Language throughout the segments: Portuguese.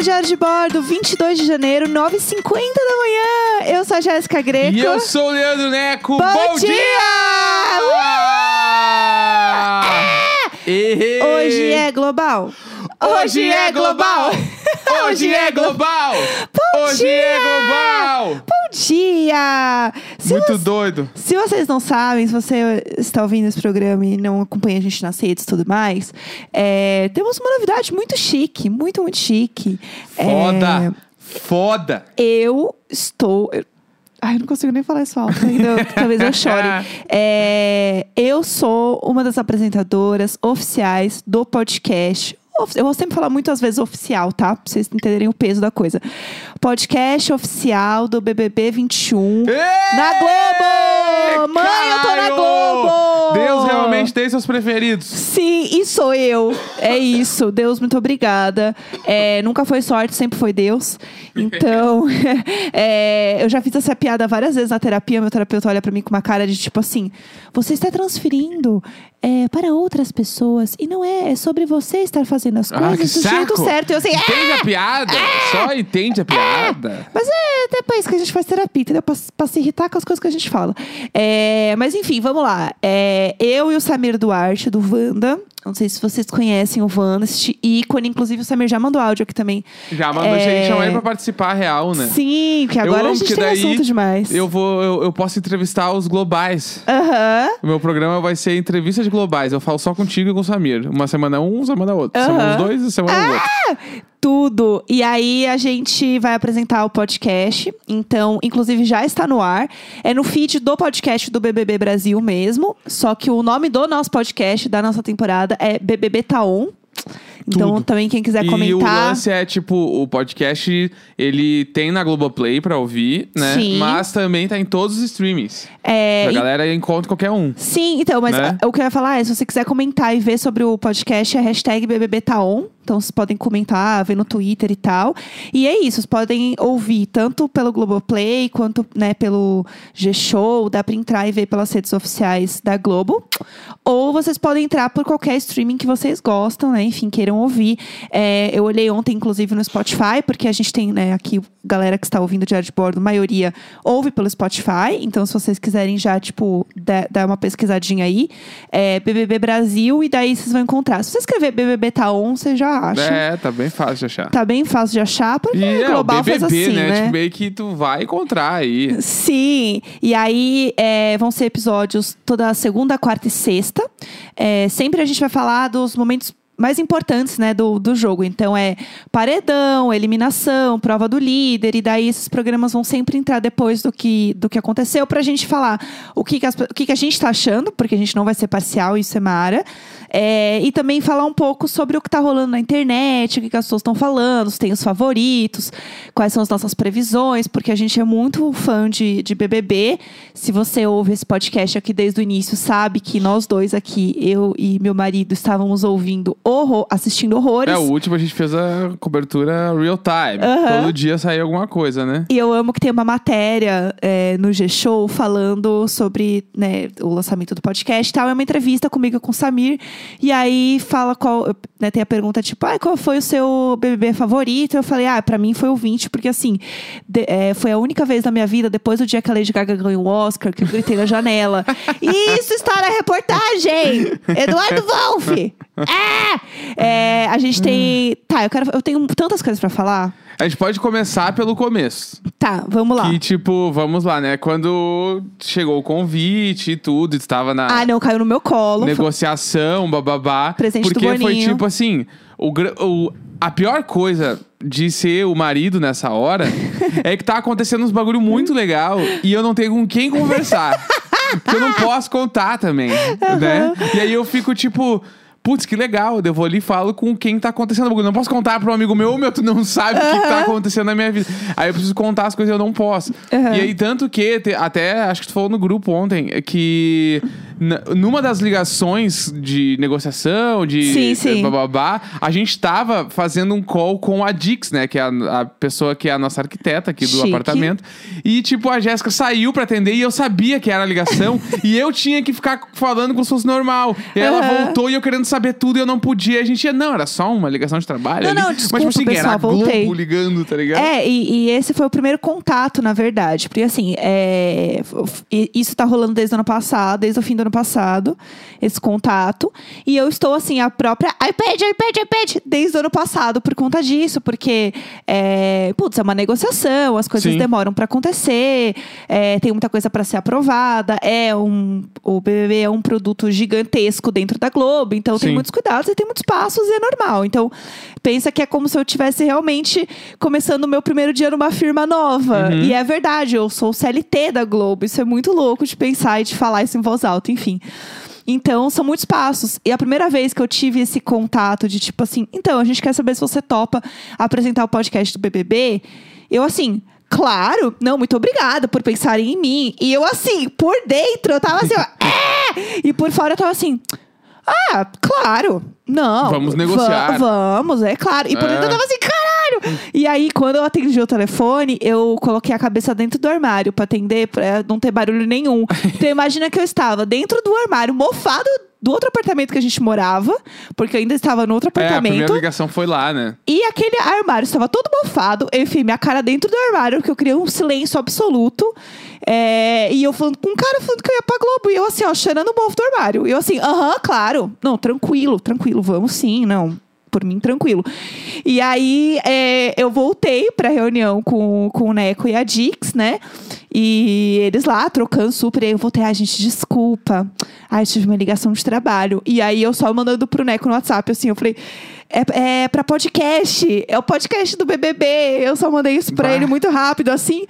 ao Diário de Bordo, 22 de janeiro, 9h50 da manhã. Eu sou a Jéssica Greco. E eu sou o Leandro Neco. Bom Bom, dia! Ehê! Hoje é global. Hoje é global! Hoje é global! Bom Hoje dia! é global! Bom dia! Se, Muito você- doido. se vocês não sabem, se você está ouvindo esse programa e não acompanha a gente nas redes e tudo mais, é, temos uma novidade muito chique, muito, muito chique. Foda! É, Foda! eu estou. eu- Ai, eu não consigo nem falar isso alto ainda. Talvez eu chore. É, eu sou uma das apresentadoras oficiais do podcast. Eu vou sempre falar muitas vezes oficial, tá? Pra vocês entenderem o peso da coisa. Podcast oficial do BBB 21. Na Globo! Mãe, eu tô na! Globo! Realmente tem seus preferidos. Sim, e sou eu. É isso. Deus, muito obrigada. É, nunca foi sorte, sempre foi Deus. Então, é, eu já fiz essa piada várias vezes na terapia. Meu terapeuta olha pra mim com uma cara de tipo assim: você está transferindo é, para outras pessoas e não é, é sobre você estar fazendo as Ah, coisas que do jeito certo. Eu assim, é, Entende a piada? Só entende a piada. mas é depois que a gente faz terapia, entendeu? Pra, pra se irritar com as coisas que a gente fala. É, mas enfim, vamos lá. É, eu e o Samir Duarte, do Wanda. Não sei se vocês conhecem o Wanda, este ícone. Inclusive, o Samir já mandou áudio aqui também. Já mandou É. a gente chamar ele pra participar real, né? Sim, porque agora a gente que tem assunto demais. Eu vou, eu, eu posso entrevistar os globais. Aham. O meu programa vai ser entrevista de globais. Eu falo só contigo e com o Samir. Uma semana um, semana outra. Semana Aham. os dois e semana outro. Tudo. E aí a gente vai apresentar o podcast. Então, inclusive já está no ar. É no feed do podcast do BBB Brasil mesmo. Só que o nome do nosso podcast, da nossa temporada, é BBB Taon. Então, Tudo. também quem quiser E o comentar. lance é, tipo, o podcast, ele tem na Globoplay pra ouvir, né? Sim. Mas também tá em todos os streamings. É, a e- galera encontra qualquer um. Sim, então, mas Né? o que eu ia falar é, se você quiser comentar e ver sobre o podcast, é hashtag BBBTaon. Então, vocês podem comentar, ver no Twitter e tal. E é isso, vocês podem ouvir tanto pelo Globoplay, quanto né, pelo G-Show. Dá pra entrar e ver pelas redes oficiais da Globo. Ou vocês podem entrar por qualquer streaming que vocês gostam, né? Enfim, queiram ouvir. É, eu olhei ontem, inclusive, no Spotify, porque a gente tem, né, aqui, galera que está ouvindo Diário de Bordo, a maioria ouve pelo Spotify. Então, se vocês quiserem já, tipo, dar uma pesquisadinha aí, é BBB Brasil, e daí vocês vão encontrar. Se você escrever BBB Taon, você já acha. É, tá bem fácil de achar. Tá bem fácil de achar, porque E o é, o Global BBB, faz assim, né? né? Tipo, meio que tu vai encontrar aí. Sim, e aí é, vão ser episódios toda segunda, quarta e sexta. É, sempre a gente vai falar dos momentos mais importantes, né, do, do jogo. Então é paredão, eliminação, prova do líder, e daí esses programas vão sempre entrar depois do que, do que aconteceu pra gente falar o que, que, as- o que, que a gente tá achando, porque a gente não vai ser parcial, isso é Mara. É, e também falar um pouco sobre o que tá rolando na internet, o que, que as pessoas estão falando, se tem os favoritos, quais são as nossas previsões, porque a gente é muito fã de, de BBB. Se você ouve esse podcast aqui desde o início, sabe que nós dois aqui, eu e meu marido, estávamos ouvindo, horror, assistindo horrores. É, o último a gente fez a cobertura real time. Aham. Todo dia saía alguma coisa, né? E eu amo que tem uma matéria é, no G-Show falando sobre né, o lançamento do podcast e tal. É uma entrevista comigo com o Samir. E aí fala qual. Né, tem a pergunta tipo, ah, qual foi o seu BBB favorito? Eu falei, ah, pra mim foi o 20, porque assim, de- é, foi a única vez na minha vida, depois do dia que a Lady Gaga ganhou o Oscar, que eu gritei na janela. e isso está na reportagem! Eduardo Wolff! Ah! É, a gente tem. Tá, eu quero. Eu tenho tantas coisas pra falar. A gente pode começar pelo começo. Tá, vamos lá. Que, tipo, vamos lá, né? Quando chegou o convite e tudo, estava na Ah, não, caiu no meu colo. negociação, bababá. Presente do porque foi Boninho. tipo assim, o, o- a pior coisa de ser o marido nessa hora é que tá acontecendo uns bagulho muito legal e eu não tenho com quem conversar. porque eu não posso contar também, né? E aí eu fico tipo, putz, que legal. Eu vou ali e falo com quem tá acontecendo bagulho. Não posso contar pra um amigo meu, meu, tu não sabe o que, que tá acontecendo na minha vida. Aí eu preciso contar as coisas e eu não posso. Aham. E aí, tanto que, te- até acho que tu falou no grupo ontem, é que numa das ligações de negociação, de Sim, sim. bababá, a gente tava fazendo um call com a Dix, né? Que é a, a pessoa que é a nossa arquiteta aqui do Chique. apartamento. E, tipo, a Jéssica saiu pra atender e eu sabia que era a ligação. e eu tinha que ficar falando como se fosse normal. E ela Aham. voltou e eu querendo saber tudo e eu não podia. A gente ia, não, era só uma ligação de trabalho. Não, ali. não, Mas, desculpa, tipo assim, era pessoal, a Globo voltei. ligando, tá ligado? É, e, e esse foi o primeiro contato, na verdade. Porque assim, é, isso tá rolando desde o ano passado, desde o fim do ano passado, esse contato. E eu estou, assim, a própria iPad, iPad, iPad, desde o ano passado por conta disso, porque, é, putz, é uma negociação, as coisas Sim. demoram pra acontecer, é, tem muita coisa pra ser aprovada, é um. O BBB é um produto gigantesco dentro da Globo, então tem muitos cuidados e tem muitos passos e é normal. Então, pensa que é como se eu tivesse realmente começando o meu primeiro dia numa firma nova. Uhum. E é verdade, eu sou o CLT da Globo. Isso é muito louco de pensar e de falar isso em voz alta, enfim. Então, são muitos passos. E a primeira vez que eu tive esse contato de tipo assim, então, a gente quer saber se você topa apresentar o podcast do BBB, eu assim. Claro, não, muito obrigada por pensarem em mim. E eu, assim, por dentro, eu tava assim, ó, é! E por fora eu tava assim, ah, claro. Não. Vamos va- negociar. vamos, é claro. E por É. dentro eu tava assim, caralho! E aí, quando eu atendi o telefone, eu coloquei a cabeça dentro do armário pra atender, pra não ter barulho nenhum. Então imagina que eu estava dentro do armário, mofado do outro apartamento que a gente morava, porque eu ainda estava no outro É, a apartamento. ligação foi lá, né? E aquele armário estava todo mofado. Eu enfiei minha cara dentro do armário, porque eu queria um silêncio absoluto. É, e eu falando com um cara falando que eu ia pra Globo. E eu assim, ó, cheirando o mofo do armário. E eu assim, aham, claro. Não, tranquilo, tranquilo, vamos sim, não. Por mim, tranquilo. E aí, é, eu voltei pra reunião com, com o Neco e a Dix, né? E eles lá, trocando super. E aí eu voltei, ai, gente, desculpa. Ai, tive uma ligação de trabalho. E aí, eu só mandando pro Neco no WhatsApp, assim, eu falei... É, é pra podcast. É o podcast do BBB. Eu só mandei isso pra Bah. ele muito rápido, assim.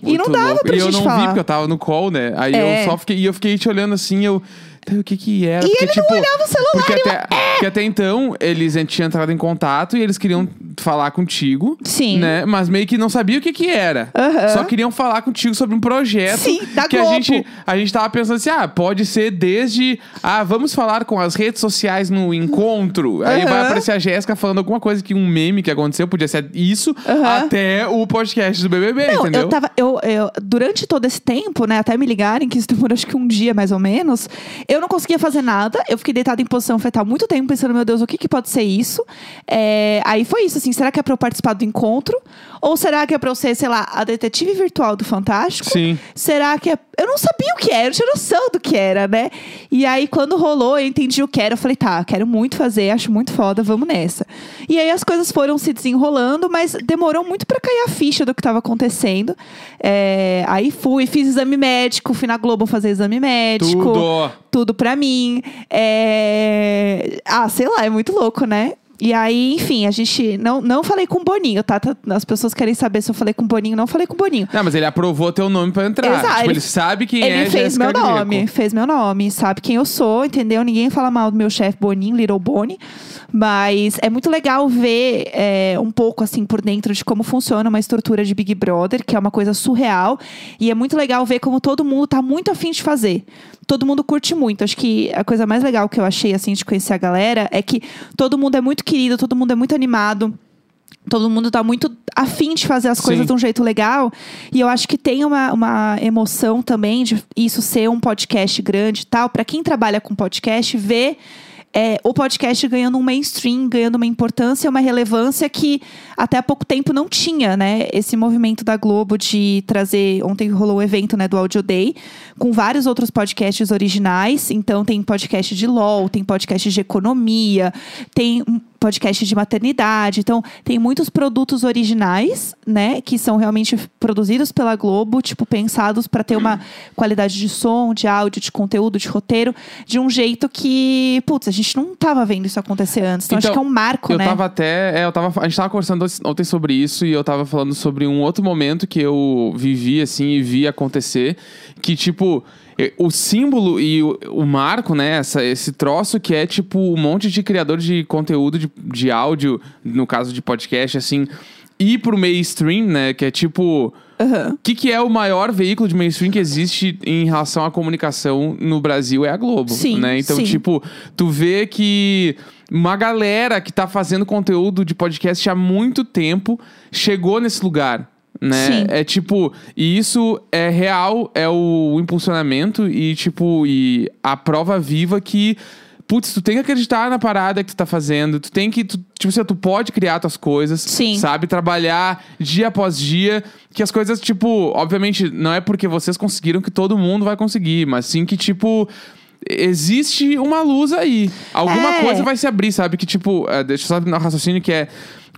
e Muito não dava louco. pra E eu gente não falar. vi, porque eu tava no call, né? Aí É. eu só fiquei. E eu fiquei te olhando assim, eu. "Tá, O que que era? E porque, ele não tipo, olhava o celular, Porque e eu, até, porque até então, eles tinham entrado em contato e eles queriam falar contigo. Sim. Né? Mas meio que não sabia o que que era. Aham. Só queriam falar contigo sobre um projeto. Sim, da que a Globo. gente, a gente tava pensando assim, ah, pode ser desde... Ah, vamos falar com as redes sociais no encontro. Aí Aham. vai aparecer a Jéssica falando alguma coisa que um meme que aconteceu, podia ser isso, Aham. até o podcast do BBB, Não, entendeu? eu tava. Eu, eu- durante todo esse tempo, né, até me ligarem, que isso demorou acho que um dia mais ou menos, eu não conseguia fazer nada. Eu fiquei deitada em posição fetal muito tempo, pensando, meu Deus, o que, que pode ser isso? É, aí foi isso, assim, será que é pra eu participar do encontro? Ou será que é pra eu ser, sei lá, a detetive virtual do Fantástico? Sim. Será que é. Eu não sabia o que era, eu tinha noção do que era, né? E aí, quando rolou, eu entendi o que era. Eu falei, tá, quero muito fazer, acho muito foda, vamos nessa. E aí as coisas foram se desenrolando, mas demorou muito pra cair a ficha do que tava acontecendo. É, aí fui, fiz exame médico, fui na Globo fazer exame médico. Tudo. Tudo pra mim. É... Ah, sei lá, é muito louco, né? E aí, enfim, a gente não, não falei com o Boninho, tá? Tá- As pessoas querem saber se eu falei com o Boninho. Não falei com o Boninho. Não, mas ele aprovou teu nome pra entrar. Exato, Tipo, ele- ele, sabe quem Ele é fez Jéssica meu Greco. nome, fez meu nome, sabe quem eu sou, entendeu? Ninguém fala mal do meu chefe Boninho, Little Bonnie. Mas é muito legal ver é, um pouco assim por dentro de como funciona uma estrutura de Big Brother, que é uma coisa surreal. E é muito legal ver como todo mundo tá muito afim de fazer. Todo mundo curte muito. Acho que a coisa mais legal que eu achei assim de conhecer a galera é que todo mundo é muito querido, todo mundo é muito animado. Todo mundo tá muito afim de fazer as coisas Sim. de um jeito legal. E eu acho que tem uma, uma emoção também de isso ser um podcast grande e tal. Pra quem trabalha com podcast, ver é, o podcast ganhando um mainstream, ganhando uma importância, uma relevância que até há pouco tempo não tinha, né? Esse movimento da Globo de trazer. Ontem rolou o evento né, do Audio Day, com vários outros podcasts originais. Então, tem podcast de LOL, tem podcast de economia, tem um podcast de maternidade. Então, tem muitos produtos originais, né? Que são realmente produzidos pela Globo, tipo, pensados para ter uma qualidade de som, de áudio, de conteúdo, de roteiro, de um jeito que, putz, a gente não tava vendo isso acontecer antes. Então, acho Então, que é um marco, eu né? tava até. é, eu tava, a gente tava conversando ontem sobre isso e eu tava falando sobre um outro momento que eu vivi, assim, e vi acontecer. Que, tipo, o símbolo e o, o marco, né? Essa, esse troço que é, tipo, um monte de criador de conteúdo de, de áudio, no caso de podcast, assim. ir pro mainstream, né? Que é tipo. O que, que é o maior veículo de mainstream que existe em relação à comunicação no Brasil? É a Globo, Sim, né? Então, sim. tipo, tu vê que uma galera que tá fazendo conteúdo de podcast há muito tempo chegou nesse lugar. Né? Sim. É tipo, e isso é real, é o impulsionamento e tipo, e a prova viva que Putz, tu tem que acreditar na parada que tu tá fazendo. Tu tem que. Tu, tipo assim, tu pode criar tuas coisas. Sim. Sabe? Trabalhar dia após dia. Que as coisas, tipo, obviamente, não é porque vocês conseguiram que todo mundo vai conseguir, mas sim que, tipo. Existe uma luz aí. Alguma É. coisa vai se abrir, sabe? Que, tipo, é, deixa eu só no raciocínio que é.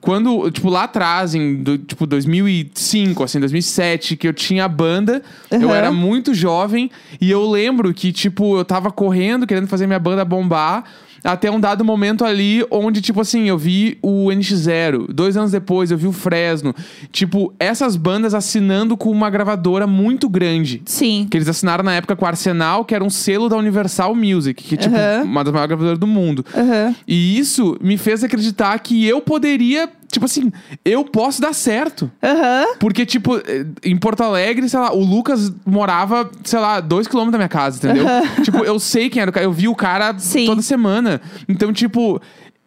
Quando, tipo, lá atrás, em do- tipo 2005, assim, 2007, que eu tinha banda, eu Aham. era muito jovem e eu lembro que, tipo, eu tava correndo, querendo fazer minha banda bombar, até um dado momento ali onde, tipo assim, eu vi o NX0. Dois anos depois, eu vi o Fresno. Tipo, essas bandas assinando com uma gravadora muito grande. Sim. Que eles assinaram na época com o Arsenal, que era um selo da Universal Music, que é, tipo, Aham. uma das maiores gravadoras do mundo. Aham. E isso me fez acreditar que eu poderia, tipo assim, eu posso dar certo. Aham. Porque, tipo, eh, em Porto Alegre, sei lá, o Lucas morava, sei lá, dois quilômetros da minha casa, entendeu? tipo, eu sei quem era o cara, eu vi o cara Sim. toda semana. Então, tipo.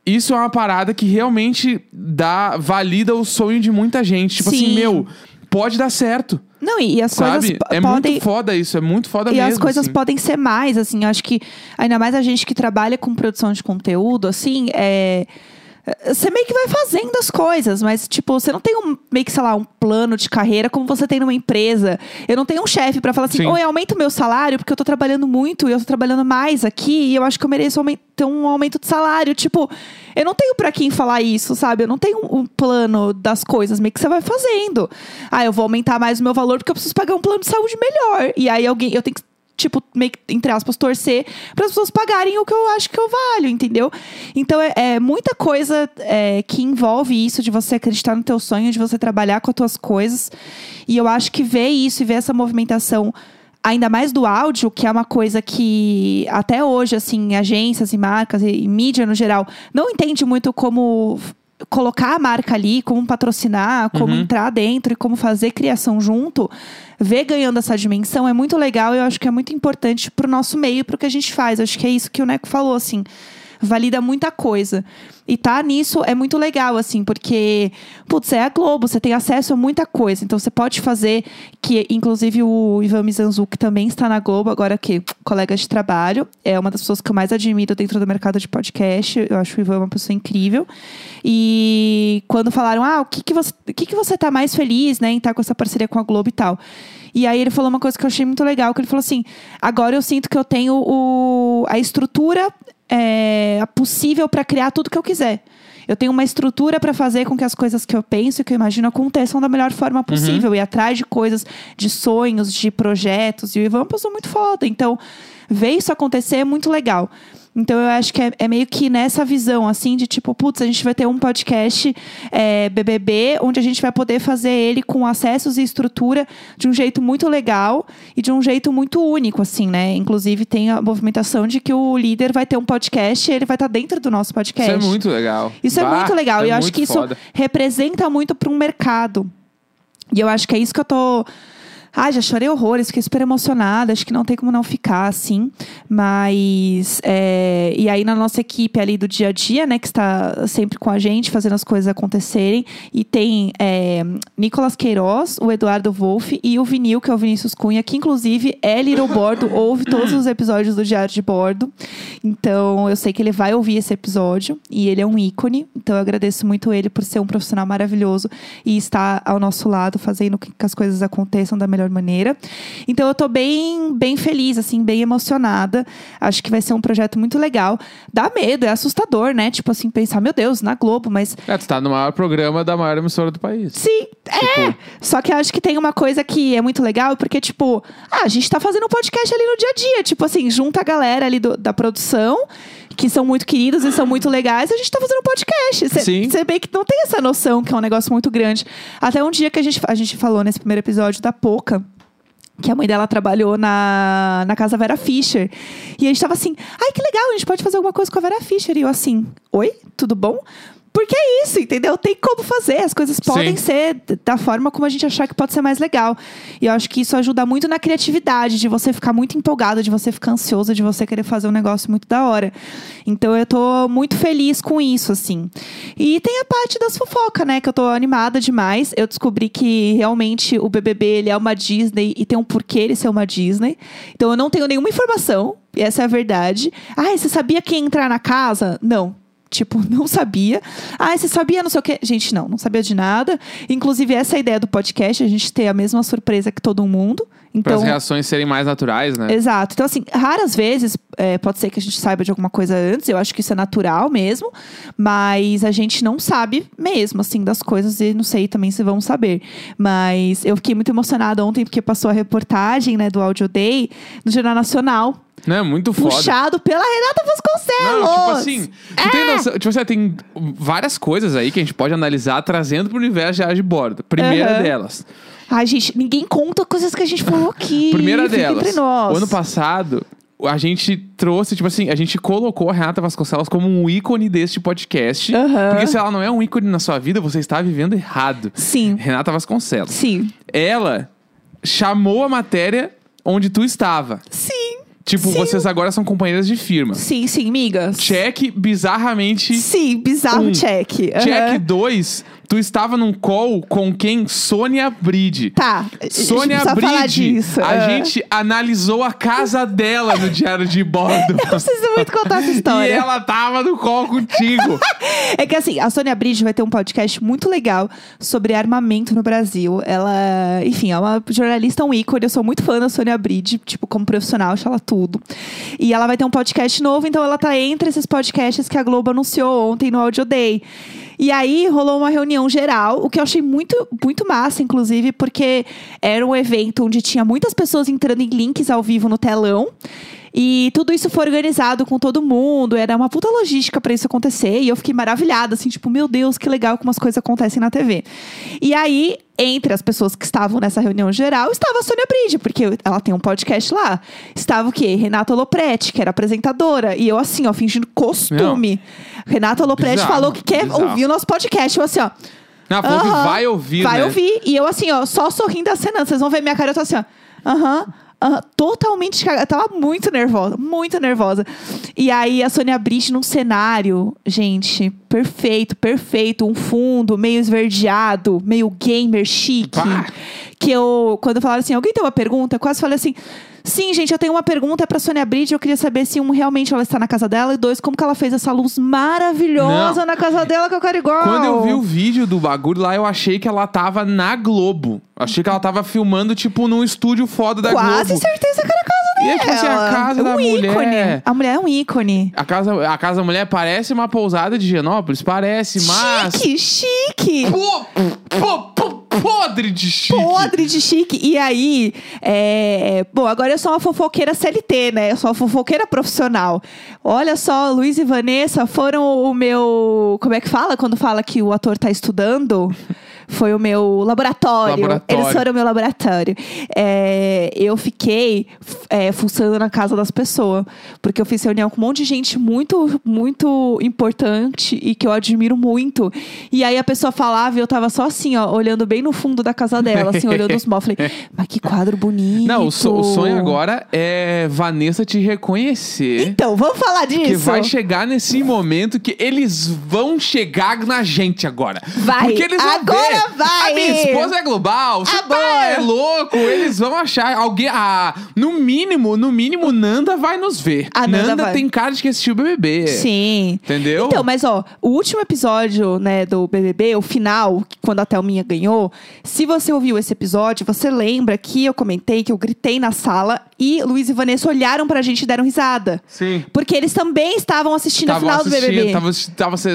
Isso é uma parada que realmente dá, valida o sonho de muita gente. Tipo assim, Sim. meu, pode dar certo. Não, e, e as coisas Sabe? po- É podem. muito foda isso, é muito foda E mesmo. as coisas assim. podem ser mais, assim, eu acho que ainda mais a gente que trabalha com produção de conteúdo, assim, é. Você meio que vai fazendo as coisas, mas, tipo, você não tem um, meio que, sei lá, um plano de carreira como você tem numa empresa. Eu não tenho um chefe pra falar assim, Sim. oi, aumenta o meu salário, porque eu tô trabalhando muito e eu tô trabalhando mais aqui, e eu acho que eu mereço ter um aumento de salário. Tipo, eu não tenho pra quem falar isso, sabe? Eu não tenho um, um plano das coisas, meio que você vai fazendo. Ah, eu vou aumentar mais o meu valor porque eu preciso pagar um plano de saúde melhor. E aí alguém, eu tenho que tipo, meio que, entre aspas, torcer para as pessoas pagarem o que eu acho que eu valho, entendeu? Então é, é muita coisa é, que envolve isso de você acreditar no teu sonho, de você trabalhar com as tuas coisas. E eu acho que ver isso e ver essa movimentação ainda mais do áudio, que é uma coisa que até hoje, assim, agências e marcas e, e mídia no geral não entende muito como colocar a marca ali, como patrocinar, como Uhum. entrar dentro e como fazer criação junto, ver ganhando essa dimensão é muito legal e eu acho que é muito importante pro nosso meio, pro que a gente faz. Eu acho que é isso que o Neco falou, assim. Valida muita coisa. E tá nisso é muito legal, assim, porque, putz, é a Globo, você tem acesso a muita coisa. Então você pode fazer, que inclusive o Ivan Mizanzuki também está na Globo, agora que colega de trabalho. É uma das pessoas que eu mais admiro dentro do mercado de podcast. Eu acho o Ivan uma pessoa incrível. E quando falaram, ah, o que, que, você, o que, que você tá mais feliz, né, em estar com essa parceria com a Globo e tal. E aí ele falou uma coisa que eu achei muito legal, que ele falou assim: agora eu sinto que eu tenho o, a estrutura é, possível para criar tudo que eu quiser. Eu tenho uma estrutura para fazer com que as coisas que eu penso e que eu imagino aconteçam da melhor forma possível. E atrás de coisas, de sonhos, de projetos. E o Ivan é uma pessoa muito foda. Então, ver isso acontecer é muito legal. Então eu acho que é, é meio que nessa visão, assim, de tipo, putz, a gente vai ter um podcast é, BBB, onde a gente vai poder fazer ele com acessos e estrutura de um jeito muito legal e de um jeito muito único, assim, né? Inclusive tem a movimentação de que o líder vai ter um podcast e ele vai estar dentro do nosso podcast. Isso é muito legal. Isso é Bah, muito legal. é e eu acho que isso foda. representa muito para um mercado. E eu acho que é isso que eu tô. Ai, já chorei horrores, fiquei super emocionada. Acho que não tem como não ficar assim. Mas. é, E aí, na nossa equipe ali do dia a dia, né, que está sempre com a gente, fazendo as coisas acontecerem. E tem é, Nicolas Queiroz, o Eduardo Wolff e o Vinil, que é o Vinícius Cunha, que inclusive é Little Bordo, ouve todos os episódios do Diário de Bordo. Então, eu sei que ele vai ouvir esse episódio e ele é um ícone. Então, eu agradeço muito ele por ser um profissional maravilhoso e estar ao nosso lado, fazendo que as coisas aconteçam da melhor maneira. Então, eu tô bem, bem feliz, assim, bem emocionada. Acho que vai ser um projeto muito legal. Dá medo, é assustador, né? Tipo assim, pensar, meu Deus, na Globo, mas É, tu tá no maior programa da maior emissora do país. Sim, é. Só que eu acho que tem uma coisa que é muito legal, porque, tipo, ah, a gente tá fazendo um podcast ali no dia a dia. Tipo assim, junta a galera ali do- da produção, que são muito queridos e são muito legais, a gente tá fazendo um podcast. Você vê que não tem essa noção que é um negócio muito grande. Até um dia que a gente, a gente falou nesse primeiro episódio da Poca. Que a mãe dela trabalhou na, na casa Vera Fischer. E a gente tava assim, ai, que legal, a gente pode fazer alguma coisa com a Vera Fischer. E eu assim, oi, tudo bom? Porque é isso, entendeu? Tem como fazer. As coisas podem Sim. ser da forma como a gente achar que pode ser mais legal. E eu acho que isso ajuda muito na criatividade, de você ficar muito empolgado, de você ficar ansioso, de você querer fazer um negócio muito da hora. Então eu tô muito feliz com isso, assim. E tem a parte das fofocas, né? Que eu tô animada demais. Eu descobri que realmente o BBB ele é uma Disney e tem um porquê ele ser uma Disney. Então eu não tenho nenhuma informação. E essa é a verdade. Ah, você sabia quem ia entrar na casa? Não. Tipo, não sabia. Ah, você sabia não sei o quê? Gente, não, não sabia de nada. Inclusive, essa é a ideia do podcast, a gente ter a mesma surpresa que todo mundo. Para Então, as reações serem mais naturais, né? Exato. Então, assim, raras vezes é, pode ser que a gente saiba de alguma coisa antes. Eu acho que isso é natural mesmo. Mas a gente não sabe mesmo, assim, das coisas. E não sei também se vamos saber. Mas eu fiquei muito emocionada ontem porque passou a reportagem, né, do Audio Day no Jornal Nacional. Não, é muito foda. Puxado pela Renata Vasconcelos. Não, tipo assim, tu tem É. noção, tipo assim, tem várias coisas aí que a gente pode analisar trazendo pro universo de de bordo. Primeira Aham. delas. Ai, gente, ninguém conta coisas que a gente falou aqui. Primeira Fica delas. O ano passado, a gente trouxe, tipo assim, a gente colocou a Renata Vasconcelos como um ícone deste podcast. Aham. Porque se ela não é um ícone na sua vida, você está vivendo errado. Sim. Renata Vasconcelos. Sim. Ela chamou a matéria onde tu estava. Sim. Tipo, Sim. vocês agora são companheiras de firma. Sim, sim, migas. Check bizarramente. Sim, bizarro Um. check. Aham. Check 2, tu estava num call com quem? Sônia Bride. Tá. Sônia a Bride, a Ah. gente analisou a casa dela no diário de bordo. Eu preciso muito contar essa e história. ela tava no call contigo. É que assim, a Sônia Bride vai ter um podcast muito legal sobre armamento no Brasil. Ela, enfim, é uma jornalista, um ícone. Eu sou muito fã da Sônia Bride, tipo, como profissional, acho ela tudo. E ela vai ter um podcast novo, então ela tá entre esses podcasts que a Globo anunciou ontem no Audio Day. E aí rolou uma reunião geral, o que eu achei muito, muito massa, inclusive, porque era um evento onde tinha muitas pessoas entrando em links ao vivo no telão. E tudo isso foi organizado com todo mundo, era uma puta logística pra isso acontecer. E eu fiquei maravilhada, assim, tipo, meu Deus, que legal como as coisas acontecem na TV. E aí, entre as pessoas que estavam nessa reunião geral, estava a Sônia Bride, porque ela tem um podcast lá. Estava o quê? Renata Lopretti, que era apresentadora. E eu, assim, ó, fingindo costume. Renata Lopretti Bizarro, falou que quer bizarro. ouvir o nosso podcast. Eu, assim, ó. Não, que Aham, vai ouvir, Vai né? ouvir. E eu, assim, ó, só sorrindo acenando. Vocês vão ver minha cara, eu tô assim, ó. Aham. Aham, totalmente cagada. Tava muito nervosa, muito nervosa. E aí a Sônia Brite num cenário, gente, perfeito, perfeito. Um fundo meio esverdeado, meio gamer chique. Pá. Que eu, quando falaram assim, alguém tem uma pergunta? Eu quase falei assim. Sim, gente, eu tenho uma pergunta pra Sônia Bride. Eu queria saber se, um, realmente ela está na casa dela. E dois, como que ela fez essa luz maravilhosa Não. na casa dela que eu quero igual. Quando eu vi o vídeo do bagulho lá, eu achei que ela tava na Globo. Achei que ela tava filmando, tipo, num estúdio foda da Quase Globo. certeza que era a casa E dela. é tipo assim, a casa É da um mulher. ícone. A mulher é um ícone. A casa, a casa da mulher parece uma pousada de Genópolis, parece, mas. Chique, chique. Pô, pô, podre de chique. Podre de chique. E aí, é... bom, agora eu sou uma fofoqueira CLT, né? Eu sou uma fofoqueira profissional. Olha só, Luiz e Vanessa foram o meu. Como é que fala quando fala que o ator tá estudando? Foi o meu laboratório. Laboratório. Eles foram o meu laboratório. É, eu fiquei é, fuçando na casa das pessoas. Porque eu fiz reunião com um monte de gente muito, muito importante e que eu admiro muito. E aí a pessoa falava e eu tava só assim, ó, olhando bem no fundo da casa dela, assim, olhando os móveis. Falei, mas que quadro bonito. Não, o, so- o sonho agora é Vanessa te reconhecer. Então, vamos falar disso. Que vai chegar nesse momento que eles vão chegar na gente agora. Vai. Porque eles vão Agora vai. A minha esposa é global. Você tá é louco. Eles vão achar. Alguém. Ah, no mínimo, no mínimo, Nanda vai nos ver. A Nanda vai. tem cara de que assistiu o BBB. Sim. Entendeu? Então, mas ó, o último episódio, né, do BBB, o final, quando a Thelminha ganhou, se você ouviu esse episódio, você lembra que eu comentei que eu gritei na sala e Luiz e Vanessa olharam pra gente e deram risada. Sim. Porque eles também estavam assistindo a Tava final do BBB.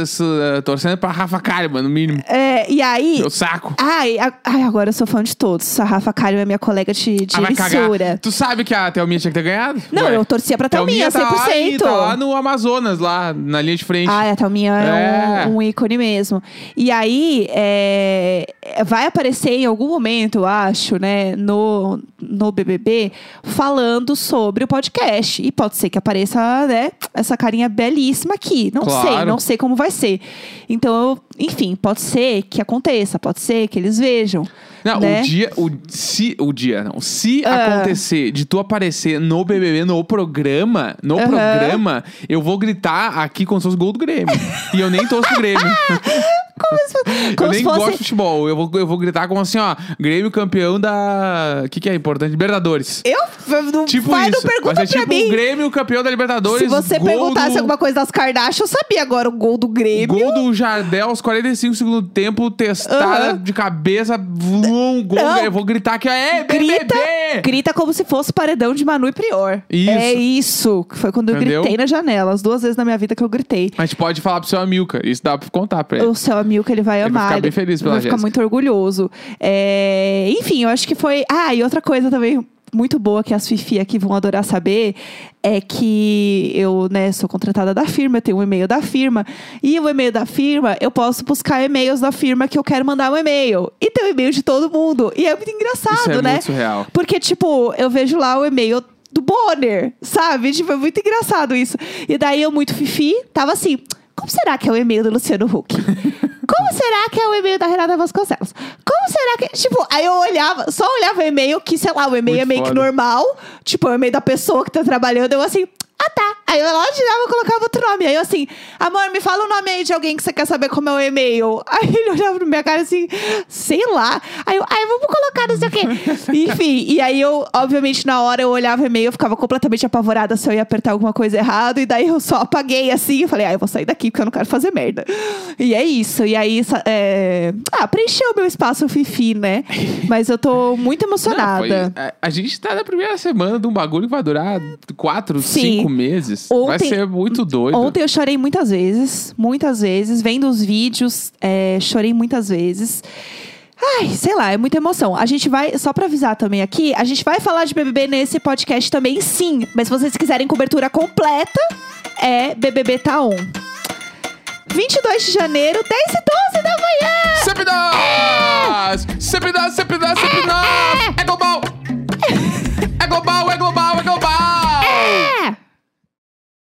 se, eh, torcendo pra Rafa Kalimann, no mínimo. É, e aí, Meu saco. Ai, a- ai, agora eu sou fã de todos. A Rafa Kalimann é minha colega de, de Ah, vai cagar. emissora. Tu sabe que a Thelminha tinha que ter ganhado? Não, Ué. eu torcia pra Thelminha, tá lá, 100%. e tá lá no Amazonas, lá na linha de frente. Ah, a Thelminha é, É. Um, um ícone mesmo. E aí, é, vai aparecer em algum momento, eu acho, né, no, no BBB, falando sobre o podcast. E pode ser que apareça, né, essa carinha belíssima aqui. Não Claro. sei, não sei como vai ser. Então, eu- enfim, pode ser que aconteça, pode ser que eles vejam. Não, né? o dia, o, se, o dia, não. Se Ah. acontecer de tu aparecer no BBB, no programa, no Aham. programa, eu vou gritar aqui como se fosse gol do Grêmio. e eu nem torço pro Grêmio. Como se, eu como nem se fosse. gosto de futebol. Eu vou, eu vou gritar como assim, ó, Grêmio campeão da... O que que é importante? Libertadores. Eu, não Tipo vai, isso. não pergunta ser pra tipo mim. o Grêmio campeão da Libertadores. Se você perguntasse do... alguma coisa das Kardashian, eu sabia agora o gol do Grêmio. Gol do Jardel aos 45 segundos do tempo, testada Aham. de cabeça, gol. Não. Eu vou gritar que é Grita, BBB! grita como se fosse paredão de Manu e Prior. Isso. É isso. Foi quando eu Entendeu? gritei na janela. As duas vezes na minha vida que eu gritei. A gente pode falar pro seu Amilcar. Isso dá pra contar pra ele. O seu amigo que ele vai Ele vai amar. ficar bem feliz pela vai ficar muito orgulhoso. É, Enfim, eu acho que foi. Ah, e outra coisa também muito boa que as Fifi aqui vão adorar saber é que eu, né, sou contratada da firma, eu tenho um e-mail da firma. E o e-mail da firma, eu posso buscar e-mails da firma que eu quero mandar um e-mail. E tem o e-mail de todo mundo. E é muito engraçado, Isso é né? muito surreal. Porque, tipo, eu vejo lá o e-mail do Bonner, sabe? Tipo, é muito engraçado isso. E daí eu, muito fifi, tava assim: como será que é o e-mail do Luciano Huck? Como será que é o e-mail da Renata Vasconcelos? Como será que. Tipo, aí eu olhava, só olhava o e-mail, que, sei lá, o e-mail Muito é meio que foda. normal. Tipo, é o e-mail da pessoa que tá trabalhando. Eu assim. Ah, tá. Aí eu lá tirava e colocava outro nome. Aí eu assim, amor, me fala o nome aí de alguém que você quer saber como é o e-mail. Aí ele olhava pra minha cara assim, sei lá. Aí eu, ai, vamos colocar não sei o quê. Enfim, e aí eu, obviamente, na hora eu olhava o e-mail, eu ficava completamente apavorada se eu ia apertar alguma coisa errada. E daí eu só apaguei assim e falei, ah, eu vou sair daqui porque eu não quero fazer merda. E é isso. E aí, é... ah, preencheu o meu espaço Fifi, né? Mas eu tô muito Não, foi- emocionada. a, a gente tá na primeira semana de um bagulho que vai durar quatro, Sim. cinco meses. vai Ontem- ser muito doido. Ontem eu chorei muitas vezes, muitas vezes, vendo os vídeos, é, chorei muitas vezes. Ai, sei lá, é muita emoção. A gente vai, só pra avisar também aqui, a gente vai falar de BBB nesse podcast também, sim. Mas se vocês quiserem cobertura completa, é BBB Tá On. 22 de janeiro, 10 e 12 da manhã! Sempre nós! Sempre nós, sempre nós, sempre nós! É global! É global, é global, é global! É!